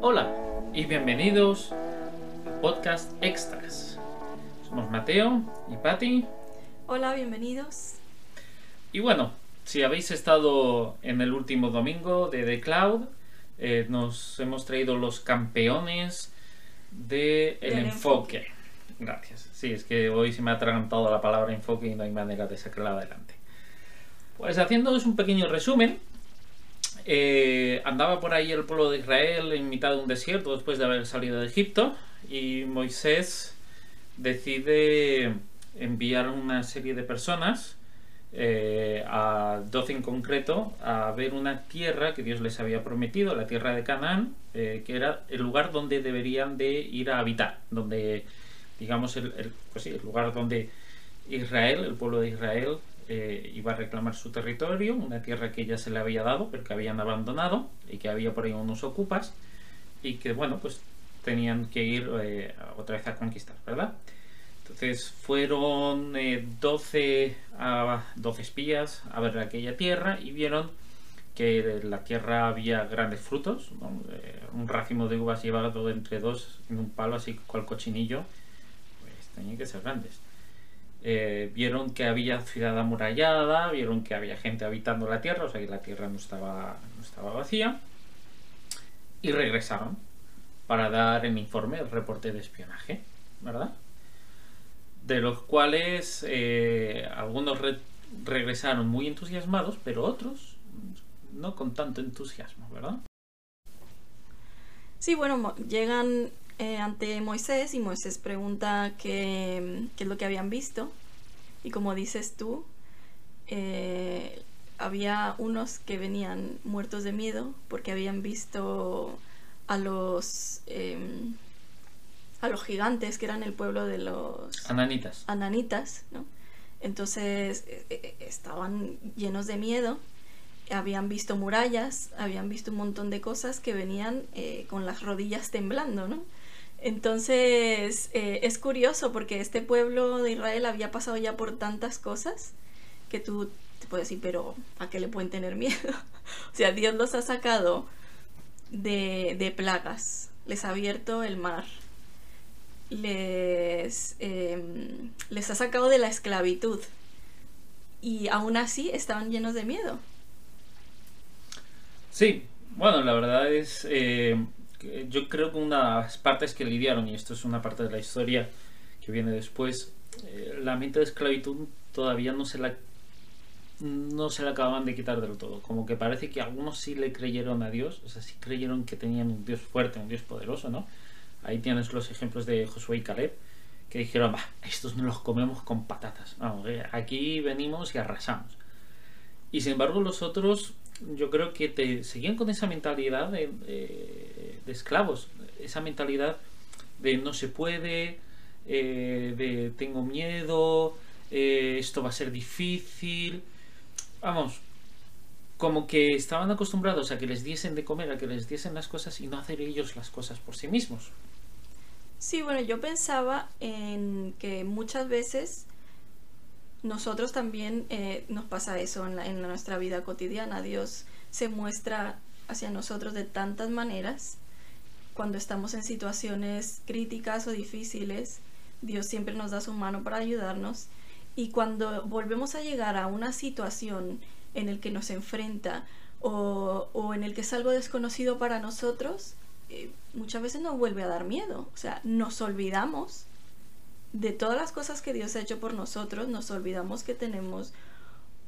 Hola y bienvenidos a Podcast Extras. Somos Mateo y Patti. Hola, bienvenidos. Y bueno, si habéis estado en el último domingo de The Cloud, eh, nos hemos traído los campeones del de enfoque. Gracias. Sí, es que hoy se me ha atragantado la palabra enfoque y no hay manera de sacarla adelante. Pues haciéndoos un pequeño resumen, eh, andaba por ahí el pueblo de Israel en mitad de un desierto después de haber salido de Egipto y Moisés decide enviar una serie de personas, eh, a 12 en concreto, a ver una tierra que Dios les había prometido, la tierra de Canaán, eh, que era el lugar donde deberían de ir a habitar, donde, digamos, el, pues el lugar donde Israel, el pueblo de Israel, eh, iba a reclamar su territorio, una tierra que ya se le había dado, pero que habían abandonado y que había por ahí unos ocupas y que, bueno, pues tenían que ir eh, otra vez a conquistar, ¿verdad? Entonces fueron 12, eh, a, 12 espías a ver aquella tierra y vieron que la tierra había grandes frutos, un racimo de uvas llevado entre dos en un palo así cual cochinillo, pues tenían que ser grandes. Eh, vieron que había ciudad amurallada, vieron que había gente habitando la tierra, o sea que la tierra no estaba, no estaba vacía, y regresaron para dar el informe, el reporte de espionaje, ¿verdad? De los cuales eh, algunos regresaron muy entusiasmados, pero otros no con tanto entusiasmo, ¿verdad? Sí, bueno, llegan eh, ante Moisés y Moisés pregunta qué, es lo que habían visto. Y como dices tú, eh, había unos que venían muertos de miedo porque habían visto a los em, a los gigantes que eran el pueblo de los ananitas ananitas ¿no? entonces eh, estaban llenos de miedo habían visto murallas habían visto un montón de cosas que venían con las rodillas temblando no entonces, eh, es curioso porque este pueblo de Israel había pasado ya por tantas cosas que tú te puedes decir, pero ¿a qué le pueden tener miedo? o sea, Dios los ha sacado de, plagas, les ha abierto el mar, les, em, les ha sacado de la esclavitud y aún así estaban llenos de miedo. Sí, bueno, la verdad es... Eh, yo creo que una de las partes que lidiaron, y esto es una parte de la historia que viene después, eh, la mente de esclavitud todavía no se la no se la acababan de quitar del todo. Como que parece que algunos sí le creyeron a Dios, o sea, sí creyeron que tenían un Dios fuerte, un Dios poderoso, ¿no? Ahí tienes los ejemplos de Josué y Caleb, que dijeron, va, estos nos los comemos con patatas. Vamos, eh, aquí venimos y arrasamos. Y sin embargo los otros yo creo que te seguían con esa mentalidad de, esclavos, esa mentalidad de no se puede, eh, de tengo miedo, eh, esto va a ser difícil. Vamos, como que estaban acostumbrados a que les diesen de comer, a que les diesen las cosas y no hacer ellos las cosas por sí mismos. Sí, bueno, yo pensaba en que muchas veces nosotros también eh, nos pasa eso en, nuestra vida cotidiana. Dios se muestra hacia nosotros de tantas maneras. Cuando estamos en situaciones críticas o difíciles, Dios siempre nos da su mano para ayudarnos. Y cuando volvemos a llegar a una situación en el que nos enfrenta o, en el que es algo desconocido para nosotros, eh, muchas veces nos vuelve a dar miedo. O sea, nos olvidamos de todas las cosas que Dios ha hecho por nosotros, nos olvidamos que tenemos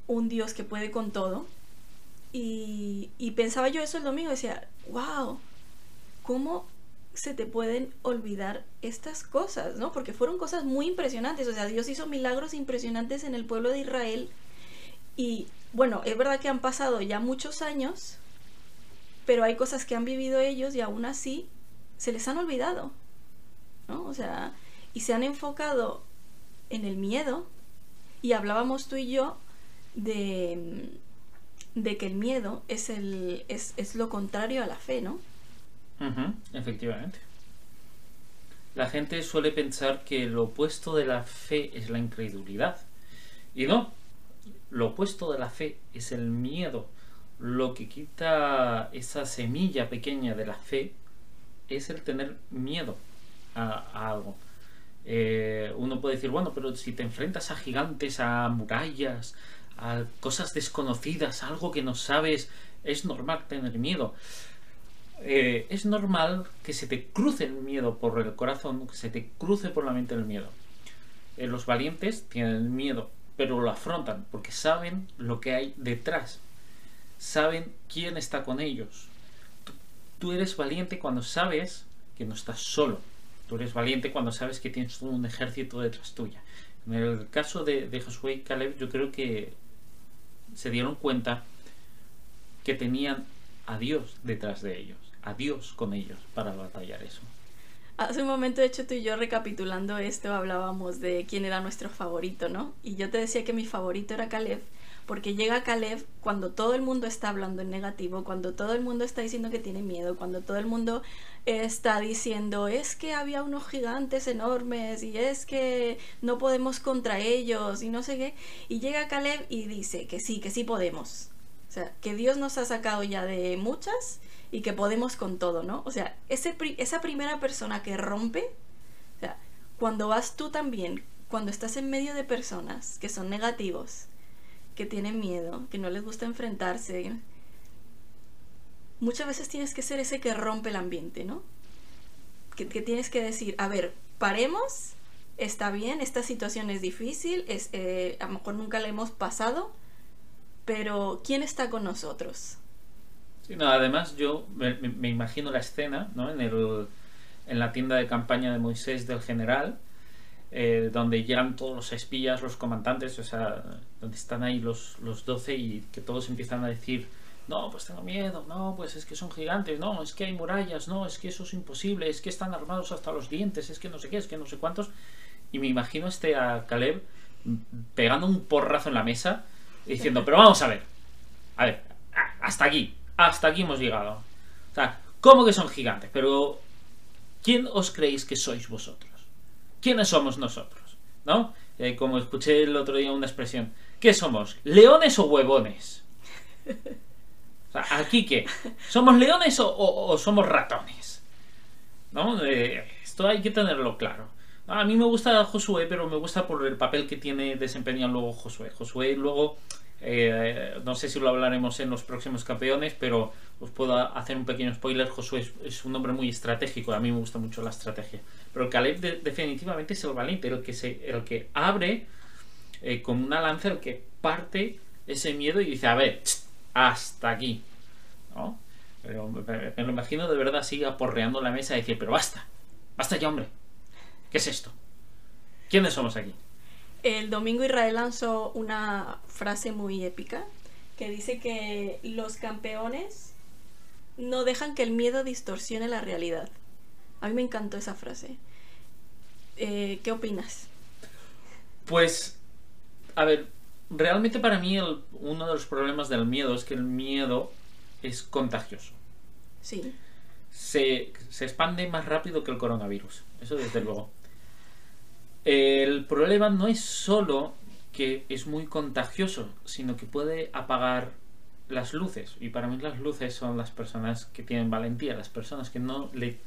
un Dios que puede con todo. Y, pensaba yo eso el domingo, decía, wow, ¿cómo se te pueden olvidar estas cosas? ¿no? Porque fueron cosas muy impresionantes, o sea, Dios hizo milagros impresionantes en el pueblo de Israel. Y bueno, es verdad que han pasado ya muchos años, pero hay cosas que han vivido ellos y aún así se les han olvidado. ¿no? O sea, y se han enfocado en el miedo y hablábamos tú y yo de, de que el miedo es, el, es, lo contrario a la fe, ¿no? Efectivamente. La gente suele pensar que lo opuesto de la fe es la incredulidad. Y no, lo opuesto de la fe es el miedo. lo que quita esa semilla pequeña de la fe es el tener miedo a, algo. Eh, uno puede decir, bueno, pero si te enfrentas a gigantes, a murallas, a cosas desconocidas, algo que no sabes, es normal tener miedo. Eh, es normal que se te cruce el miedo por el corazón, que se te cruce por la mente el miedo. Eh, los valientes tienen miedo, pero lo afrontan porque saben lo que hay detrás. Saben quién está con ellos. Tú, eres valiente cuando sabes que no estás solo. Tú eres valiente cuando sabes que tienes un ejército detrás tuya. En el caso de, de Josué y Caleb, yo creo que se dieron cuenta que tenían a Dios detrás de ellos, a Dios con ellos para batallar eso. Hace un momento, de hecho, tú y yo recapitulando esto hablábamos de quién era nuestro favorito, ¿no? Y yo te decía que mi favorito era Caleb, porque llega Caleb cuando todo el mundo está hablando en negativo, cuando todo el mundo está diciendo que tiene miedo, cuando todo el mundo está diciendo es que había unos gigantes enormes y es que no podemos contra ellos y no sé qué, y llega Caleb y dice que sí, que sí podemos. O sea, que Dios nos ha sacado ya de muchas y que podemos con todo, ¿no? O sea, ese, esa primera persona que rompe, o sea, cuando vas tú también, cuando estás en medio de personas que son negativos, que tienen miedo, que no les gusta enfrentarse, muchas veces tienes que ser ese que rompe el ambiente, ¿no? Que, tienes que decir, a ver, paremos, está bien, esta situación es difícil, es, eh, a lo mejor nunca la hemos pasado, pero ¿quién está con nosotros? No, además yo me, imagino la escena ¿no? en, el, en la tienda de campaña de Moisés del general, eh, donde llegan todos los espías, los comandantes, o sea, donde están ahí los, los 12 y que todos empiezan a decir, no, pues tengo miedo, no, pues es que son gigantes, no, es que hay murallas, no, es que eso es imposible, es que están armados hasta los dientes, es que no sé qué, es que no sé cuántos. Y me imagino este a Caleb pegando un porrazo en la mesa diciendo, pero vamos a ver, a ver, hasta aquí, hasta aquí hemos llegado. O sea, ¿cómo que son gigantes? Pero, ¿quién os creéis que sois vosotros? ¿Quiénes somos nosotros? ¿No? Eh, como escuché el otro día una expresión, ¿qué somos? ¿Leones o huevones? O sea, ¿aquí qué? ¿Somos leones o, somos ratones? ¿No? Eh, esto hay que tenerlo claro. A mí me gusta Josué, pero me gusta por el papel que tiene desempeñado luego Josué. Josué luego eh, no sé si lo hablaremos en los próximos campeones, pero os puedo hacer un pequeño spoiler. Josué es, un hombre muy estratégico, a mí me gusta mucho la estrategia. Pero Caleb definitivamente es el valiente, el que, el que abre eh, con una lanza, el que parte ese miedo y dice, a ver, hasta aquí. ¿No? Pero me, lo imagino de verdad así aporreando la mesa y decir, pero basta, basta ya hombre. ¿Qué es esto? ¿Quiénes somos aquí? El domingo Israel lanzó una frase muy épica que dice que los campeones no dejan que el miedo distorsione la realidad. A mí me encantó esa frase. Eh, ¿Qué opinas? Pues, a ver, realmente para mí uno de los problemas del miedo es que el miedo es contagioso. Sí. Se, se expande más rápido que el coronavirus. Eso desde luego. El problema no es solo que es muy contagioso, sino que puede apagar las luces. Y para mí las luces son las personas que tienen valentía, las personas que no, le,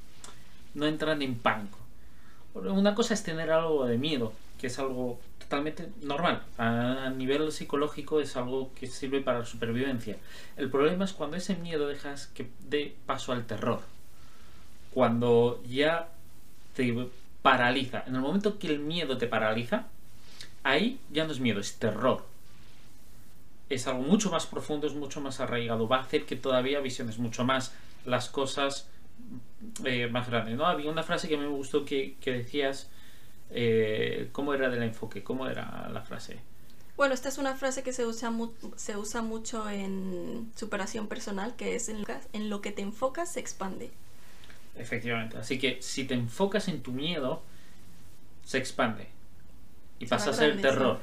no entran en pánico. Una cosa es tener algo de miedo, que es algo totalmente normal. A nivel psicológico es algo que sirve para la supervivencia. El problema es cuando ese miedo dejas que dé paso al terror. Cuando ya te paraliza. En el momento que el miedo te paraliza, ahí ya no es miedo, es terror. Es algo mucho más profundo, es mucho más arraigado. Va a hacer que todavía visiones mucho más las cosas eh, más grandes. ¿no? Había una frase que me gustó que, decías, eh, ¿cómo era del enfoque? ¿Cómo era la frase? Bueno, esta es una frase que se usa, se usa mucho en superación personal, que es en lo que te enfocas se expande. Efectivamente. Así que si te enfocas en tu miedo, se expande. Y pasa a ser terror.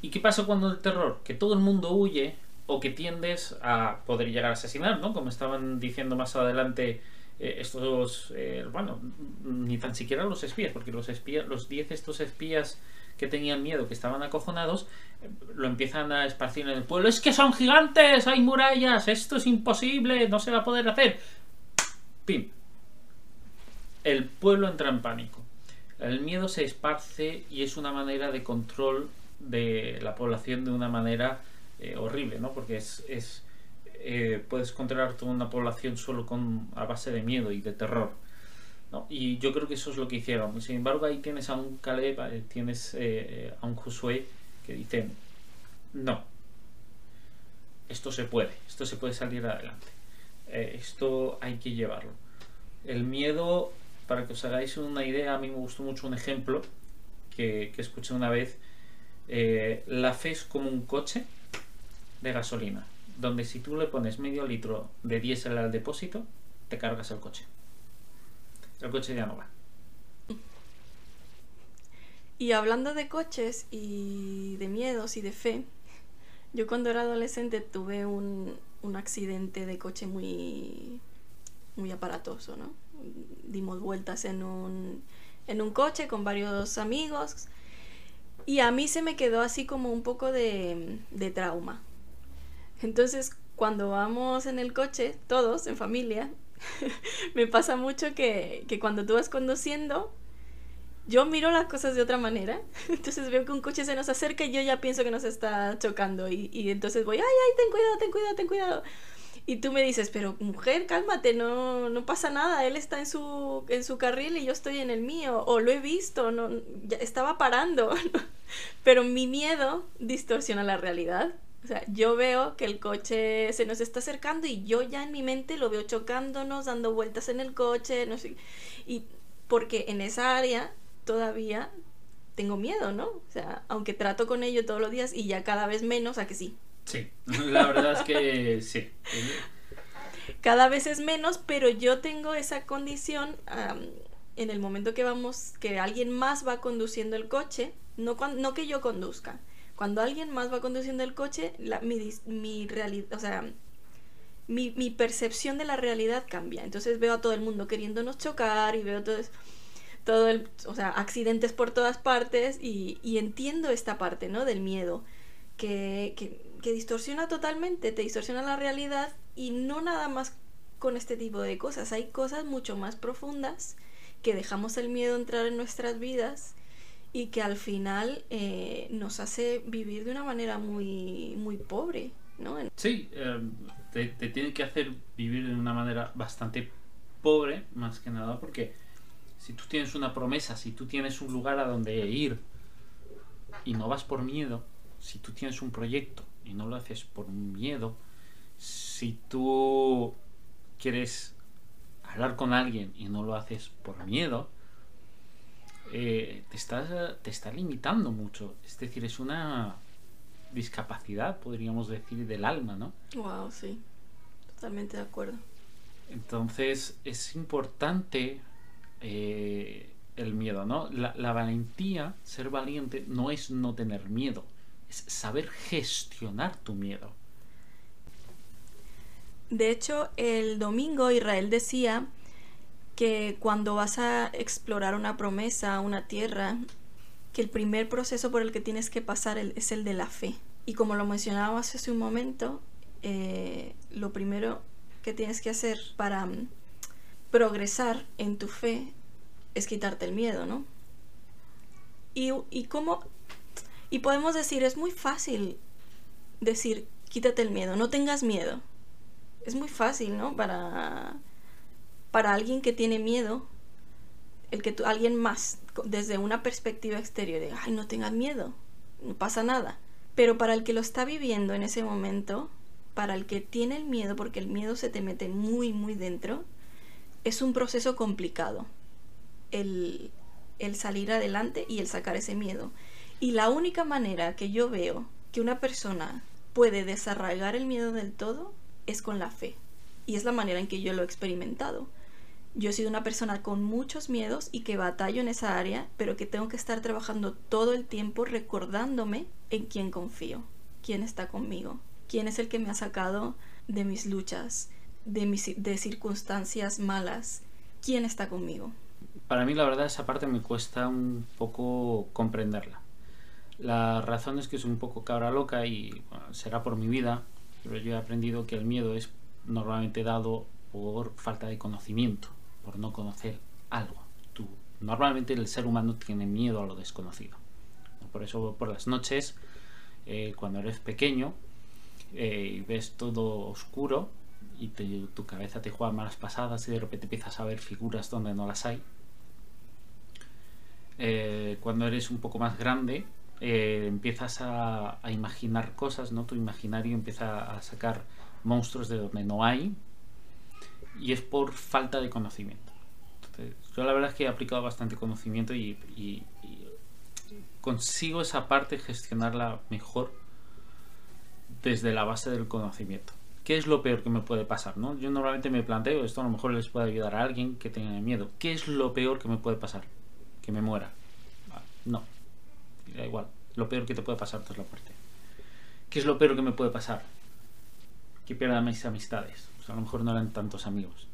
¿Y qué pasa cuando el terror? Que todo el mundo huye o que tiendes a poder llegar a asesinar, ¿no? Como estaban diciendo más adelante eh, estos, eh, bueno, ni tan siquiera los espías, porque los espías, los 10 estos espías que tenían miedo, que estaban acojonados, lo empiezan a esparcir en el pueblo. Es que son gigantes, hay murallas, esto es imposible, no se va a poder hacer. ¡Pim! El pueblo entra en pánico. El miedo se esparce y es una manera de control de la población de una manera eh, horrible, ¿no? Porque es, es eh, puedes controlar toda una población solo con a base de miedo y de terror. ¿no? Y yo creo que eso es lo que hicieron. Sin embargo, ahí tienes a un Caleb, eh, tienes a un Josué que dicen, no, esto se puede, esto se puede salir adelante, esto hay que llevarlo. El miedo para que os hagáis una idea, a mí me gustó mucho un ejemplo que, escuché una vez. Eh, la fe es como un coche de gasolina, donde si tú le pones medio litro de diésel al depósito, te cargas el coche. El coche ya no va. Y hablando de coches y de miedos y de fe, yo cuando era adolescente tuve un, un accidente de coche muy, muy aparatoso, ¿no? Dimos vueltas en un, en un coche con varios amigos y a mí se me quedó así como un poco de, de trauma. Entonces, cuando vamos en el coche, todos en familia, me pasa mucho que, que, cuando tú vas conduciendo, yo miro las cosas de otra manera. Entonces veo que un coche se nos acerca y yo ya pienso que nos está chocando. Y, y entonces voy, ay, ay, ten cuidado, ten cuidado, ten cuidado. Y tú me dices, pero mujer, cálmate, no, no pasa nada, él está en su, en su carril y yo estoy en el mío, o lo he visto, no, estaba parando. pero mi miedo distorsiona la realidad. O sea, yo veo que el coche se nos está acercando y yo ya en mi mente lo veo chocándonos, dando vueltas en el coche, no sé. Y porque en esa área todavía tengo miedo, ¿no? O sea, aunque trato con ello todos los días y ya cada vez menos, a que sí, Sí, la verdad es que sí. Cada vez es menos, pero yo tengo esa condición en el momento que vamos, que alguien más va conduciendo el coche, no, no que yo conduzca. Cuando alguien más va conduciendo el coche, mi, mi realidad, o sea, mi, mi, percepción de la realidad cambia. Entonces veo a todo el mundo queriéndonos chocar y veo todo, todo el, o sea, accidentes por todas partes y, y entiendo esta parte, ¿no? Del miedo. Que, que, que distorsiona totalmente, te distorsiona la realidad y no nada más con este tipo de cosas. Hay cosas mucho más profundas que dejamos el miedo entrar en nuestras vidas y que al final eh, nos hace vivir de una manera muy, muy pobre, ¿no? Sí, em, te, te, que hacer vivir de una manera bastante pobre, más que nada, porque si tú tienes una promesa, si tú tienes un lugar a donde ir y no vas por miedo, si tú tienes un proyecto y no lo haces por miedo, si tú quieres hablar con alguien y no lo haces por miedo, eh, te, estás, te está limitando mucho. Es decir, es una discapacidad, podríamos decir, del alma, ¿no? Wow, sí. Totalmente de acuerdo. Entonces, es importante eh, el miedo, ¿no? la valentía, ser valiente, no es no tener miedo es saber gestionar tu miedo. De hecho, el domingo Israel decía que cuando vas a explorar una promesa, una tierra, que el primer proceso por el que tienes que pasar es el de la fe. Y como lo mencionábamos hace un momento, eh, lo primero que tienes que hacer para mm, progresar en tu fe es quitarte el miedo, ¿no? Y, y cómo y podemos decir, es muy fácil decir, quítate el miedo, no tengas miedo. Es muy fácil, ¿no? Para, para alguien que tiene miedo, el que tú, alguien más, desde una perspectiva exterior, de, ay, no tengas miedo, no pasa nada. Pero para el que lo está viviendo en ese momento, para el que tiene el miedo, porque el miedo se te mete muy, muy dentro, es un proceso complicado. El, el salir adelante y el sacar ese miedo. Y la única manera que yo veo que una persona puede desarraigar el miedo del todo es con la fe. Y es la manera en que yo lo he experimentado. Yo he sido una persona con muchos miedos y que batallo en esa área, pero que tengo que estar trabajando todo el tiempo recordándome en quién confío, quién está conmigo, quién es el que me ha sacado de mis luchas, de, mis, de circunstancias malas, quién está conmigo. Para mí la verdad esa parte me cuesta un poco comprenderla La razón es que soy un poco cabra loca y será por mi vida, pero yo he aprendido que el miedo es normalmente dado por falta de conocimiento, por no conocer algo. Normalmente el ser humano tiene miedo a lo desconocido. Por eso por las noches, eh, cuando eres pequeño eh, y ves todo oscuro y tu cabeza te juega malas pasadas y de repente empiezas a ver figuras donde no las hay. Eh, cuando eres un poco más grande, empiezas a, imaginar cosas, ¿no? Tu imaginario empieza a sacar monstruos de donde no hay y es por falta de conocimiento. yo la verdad es que he aplicado bastante conocimiento y, consigo esa parte gestionarla mejor desde la base del conocimiento. ¿Qué es lo peor que me puede pasar? ¿no? Yo normalmente me planteo, esto a lo mejor les puede ayudar a alguien que tenga miedo. ¿Qué es lo peor que me puede pasar? Que me muera. Ah, no, da igual. Lo peor que te puede pasar es la muerte. ¿Qué es lo peor que me puede pasar? Que pierda mis amistades a lo mejor no eran tantos amigos.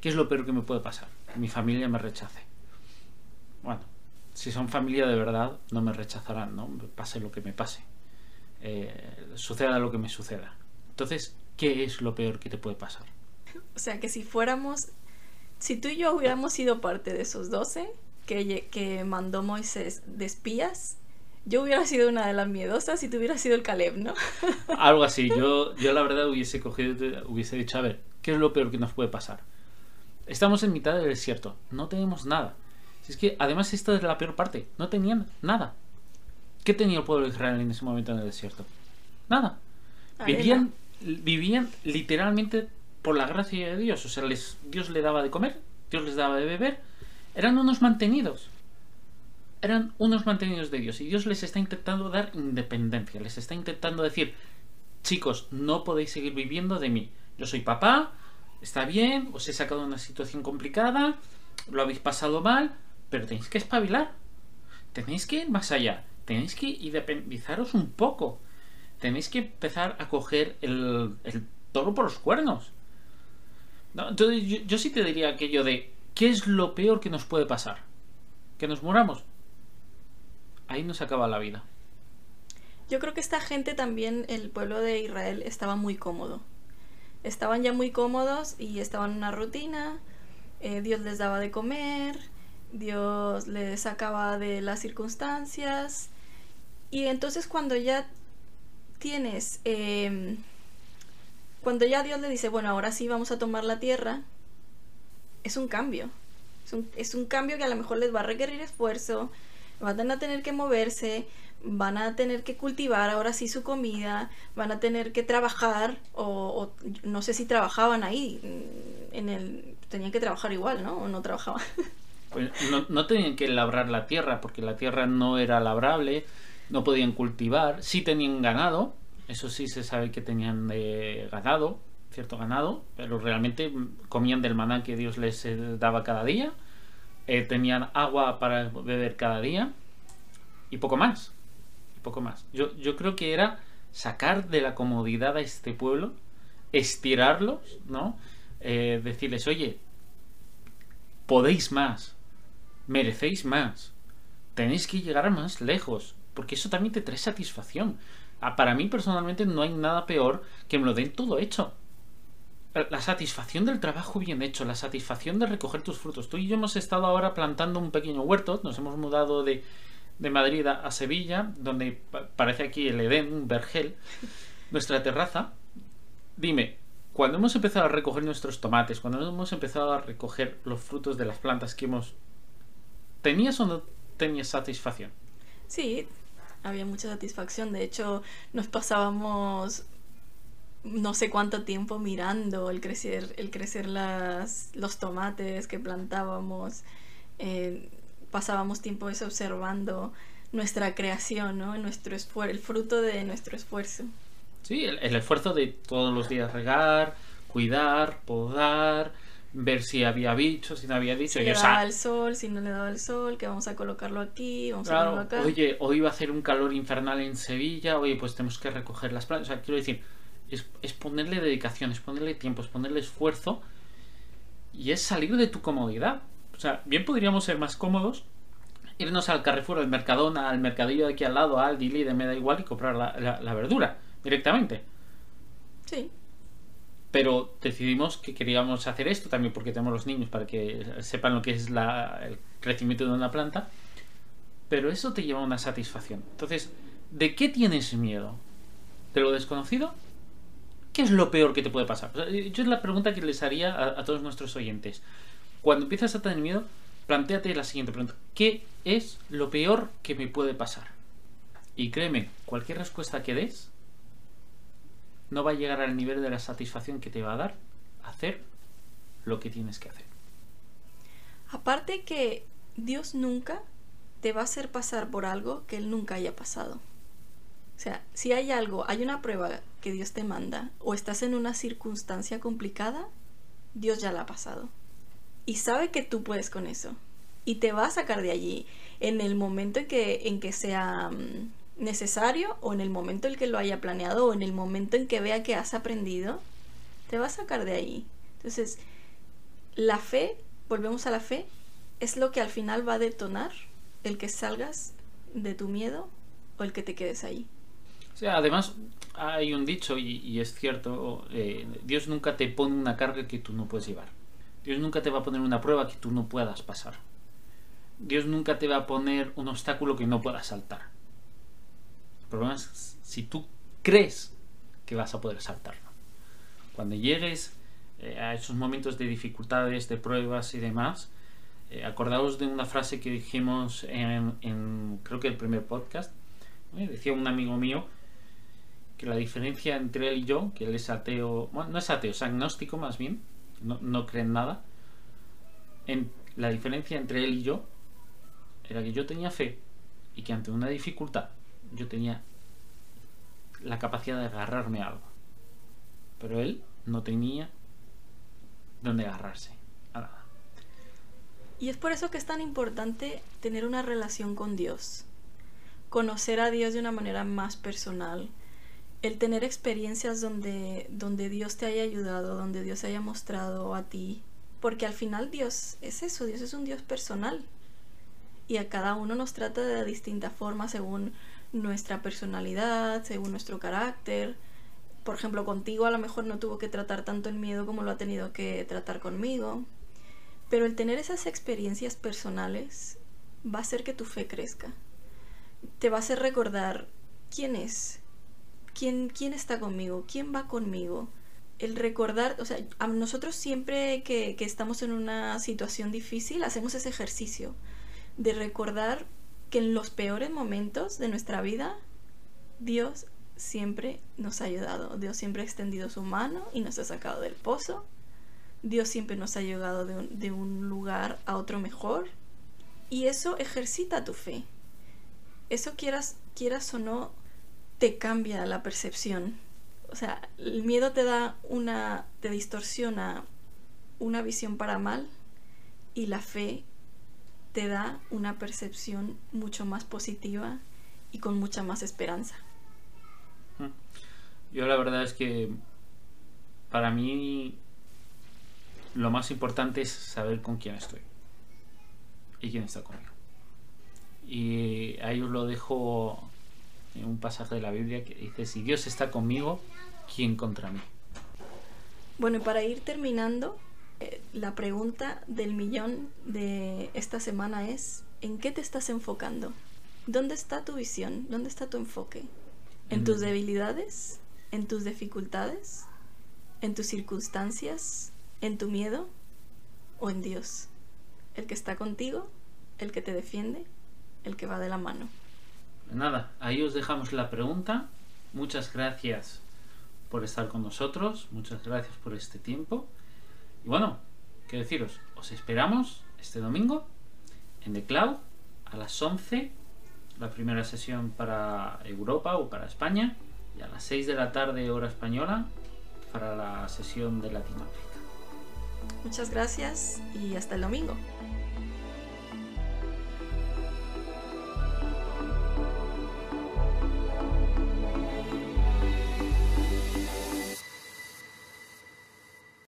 ¿Qué es lo peor que me puede pasar? Que mi familia me rechace. Bueno, si son familia de verdad, no me rechazarán, ¿no? Pase lo que me pase. Eh, suceda lo que me suceda. Entonces, ¿qué es lo peor que te puede pasar? O sea, que si fuéramos, si tú y yo hubiéramos sido parte de esos doce que, que mandó Moisés de espías, yo hubiera sido una de las miedosas y tú hubieras sido el Caleb, ¿no? Algo así. Yo, yo la verdad hubiese cogido, hubiese dicho, a ver, ¿qué es lo peor que nos puede pasar? Estamos en mitad del desierto, no tenemos nada. Si es que además esta es la peor parte, no tenían nada. ¿Qué tenía el pueblo de Israel en ese momento en el desierto? Nada. Vivían, vivían literalmente por la gracia de Dios. O sea, les, Dios les daba de comer, Dios les daba de beber. Eran unos mantenidos eran unos mantenidos de Dios y Dios les está intentando dar independencia, les está intentando decir, chicos, no podéis seguir viviendo de mí. Yo soy papá, está bien, os he sacado una situación complicada, lo habéis pasado mal, pero tenéis que espabilar, tenéis que ir más allá, tenéis que independizaros un poco, tenéis que empezar a coger el, toro por los cuernos. Entonces yo, yo sí te diría aquello de, ¿qué es lo peor que nos puede pasar? ¿Que nos muramos? Ahí no se acaba la vida. Yo creo que esta gente también, el pueblo de Israel, estaba muy cómodo. Estaban ya muy cómodos y estaban en una rutina. Eh, Dios les daba de comer, Dios les sacaba de las circunstancias. Y entonces cuando ya tienes, em, cuando ya Dios le dice, bueno, ahora sí vamos a tomar la tierra, es un cambio. Es un, es un cambio que a lo mejor les va a requerir esfuerzo, van a tener que moverse, van a tener que cultivar ahora sí su comida, van a tener que trabajar, o, no sé si trabajaban ahí, en el, tenían que trabajar igual, ¿no? O no trabajaban. Pues no, no tenían que labrar la tierra, porque la tierra no era labrable, no podían cultivar, sí tenían ganado, eso sí se sabe que tenían eh, ganado, cierto ganado, pero realmente comían del maná que Dios les eh, daba cada día eh, tenían agua para beber cada día y poco más. Poco más. Yo, yo creo que era sacar de la comodidad a este pueblo, estirarlos, ¿no? Eh, decirles, oye, podéis más, merecéis más, tenéis que llegar más lejos, porque eso también te trae satisfacción. Ah, para mí personalmente no hay nada peor que me lo den todo hecho la satisfacción del trabajo bien hecho, la satisfacción de recoger tus frutos. Tú y yo hemos estado ahora plantando un pequeño huerto, nos hemos mudado de, Madrid a, Sevilla, donde parece aquí el Edén, un vergel, nuestra terraza. Dime, cuando hemos empezado a recoger nuestros tomates, cuando hemos empezado a recoger los frutos de las plantas que hemos... ¿Tenías o no tenías satisfacción? Sí, había mucha satisfacción. De hecho, nos pasábamos no sé cuánto tiempo mirando el crecer, el crecer las, los tomates que plantábamos. Eh, pasábamos tiempo eso observando nuestra creación, ¿no? Nuestro el fruto de nuestro esfuerzo. Sí, el, esfuerzo de todos los días regar, cuidar, podar, ver si había bichos, si no había bichos. Si le daba el sol, si no le daba el sol, que vamos a colocarlo aquí, vamos a ponerlo acá. Oye, hoy va a hacer un calor infernal en Sevilla, oye, pues tenemos que recoger las plantas. O sea, quiero decir, es, ponerle dedicación, es ponerle tiempo, es ponerle esfuerzo y es salir de tu comodidad. O sea, bien podríamos ser más cómodos irnos al Carrefour, al Mercadona, al mercadillo de aquí al lado, al Aldi, me da igual y comprar la, la verdura directamente. Sí. Pero decidimos que queríamos hacer esto también porque tenemos los niños para que sepan lo que es la, el crecimiento de una planta. Pero eso te lleva a una satisfacción. Entonces, ¿de qué tienes miedo? ¿De lo desconocido? ¿Qué es lo peor que te puede pasar? yo es la pregunta que les haría a, a todos nuestros oyentes. Cuando empiezas a tener miedo, planteate la siguiente pregunta. ¿Qué es lo peor que me puede pasar? Y créeme, cualquier respuesta que des no va a llegar al nivel de la satisfacción que te va a dar hacer lo que tienes que hacer. Aparte que Dios nunca te va a hacer pasar por algo que Él nunca haya pasado. O sea, si hay algo, hay una prueba que Dios te manda o estás en una circunstancia complicada, Dios ya la ha pasado. Y sabe que tú puedes con eso. Y te va a sacar de allí en el momento en que, en que sea mm, necesario o en el momento en que lo haya planeado o en el momento en que vea que has aprendido, te va a sacar de ahí. Entonces, la fe, volvemos a la fe, es lo que al final va a detonar el que salgas de tu miedo o el que te quedes ahí. O además hay un dicho y, es cierto, eh, Dios nunca te pone una carga que tú no puedes llevar. Dios nunca te va a poner una prueba que tú no puedas pasar. Dios nunca te va a poner un obstáculo que no puedas saltar. El problema es si tú crees que vas a poder saltarlo. Cuando llegues eh, a esos momentos de dificultades, de pruebas y demás, eh, acordaos de una frase que dijimos en, creo que el primer podcast. Decía un amigo mío que la diferencia entre él y yo, que él es ateo, bueno, no es ateo, es agnóstico más bien, no, no cree en nada. En, la diferencia entre él y yo era que yo tenía fe y que ante una dificultad yo tenía la capacidad de agarrarme a algo. Pero él no tenía donde agarrarse a nada. Y es por eso que es tan importante tener una relación con Dios. Conocer a Dios de una manera más personal. El tener experiencias donde, donde Dios te haya ayudado, donde Dios haya mostrado a ti. Porque al final Dios es eso, Dios es un Dios personal. Y a cada uno nos trata de distinta forma según nuestra personalidad, según nuestro carácter. Por ejemplo, contigo a lo mejor no tuvo que tratar tanto el miedo como lo ha tenido que tratar conmigo. Pero el tener esas experiencias personales va a hacer que tu fe crezca. Te va a hacer recordar quién es, quién, está conmigo, quién va conmigo. El recordar, o sea, a nosotros siempre que, estamos en una situación difícil hacemos ese ejercicio de recordar que en los peores momentos de nuestra vida, Dios siempre nos ha ayudado. Dios siempre ha extendido su mano y nos ha sacado del pozo. Dios siempre nos ha llevado de un, lugar a otro mejor. Y eso ejercita tu fe. Eso quieras, quieras o no, te cambia la percepción. O sea, el miedo te da una, te distorsiona una visión para mal y la fe te da una percepción mucho más positiva y con mucha más esperanza. Mm. Yo la verdad es que para mí lo más importante es saber con quién estoy y quién está conmigo. Y ahí os lo dejo un pasaje de la Biblia que dice, si Dios está conmigo, ¿quién contra mí? Bueno, y para ir terminando, la pregunta del millón de esta semana es, ¿en qué te estás enfocando? ¿Dónde está tu visión? ¿Dónde está tu enfoque? ¿En tus debilidades? ¿En tus dificultades? ¿En tus circunstancias? ¿En tu miedo? ¿O en Dios? ¿El que está contigo? ¿El que te defiende? ¿El que va de la mano? Nada, ahí os dejamos la pregunta. Muchas gracias por estar con nosotros. Muchas gracias por este tiempo. Y bueno, qué deciros, os esperamos este domingo en The Cloud a las 11, la primera sesión para Europa o para España, y a las 6 de la tarde hora española para la sesión de Latinoamérica. Muchas gracias y hasta el domingo.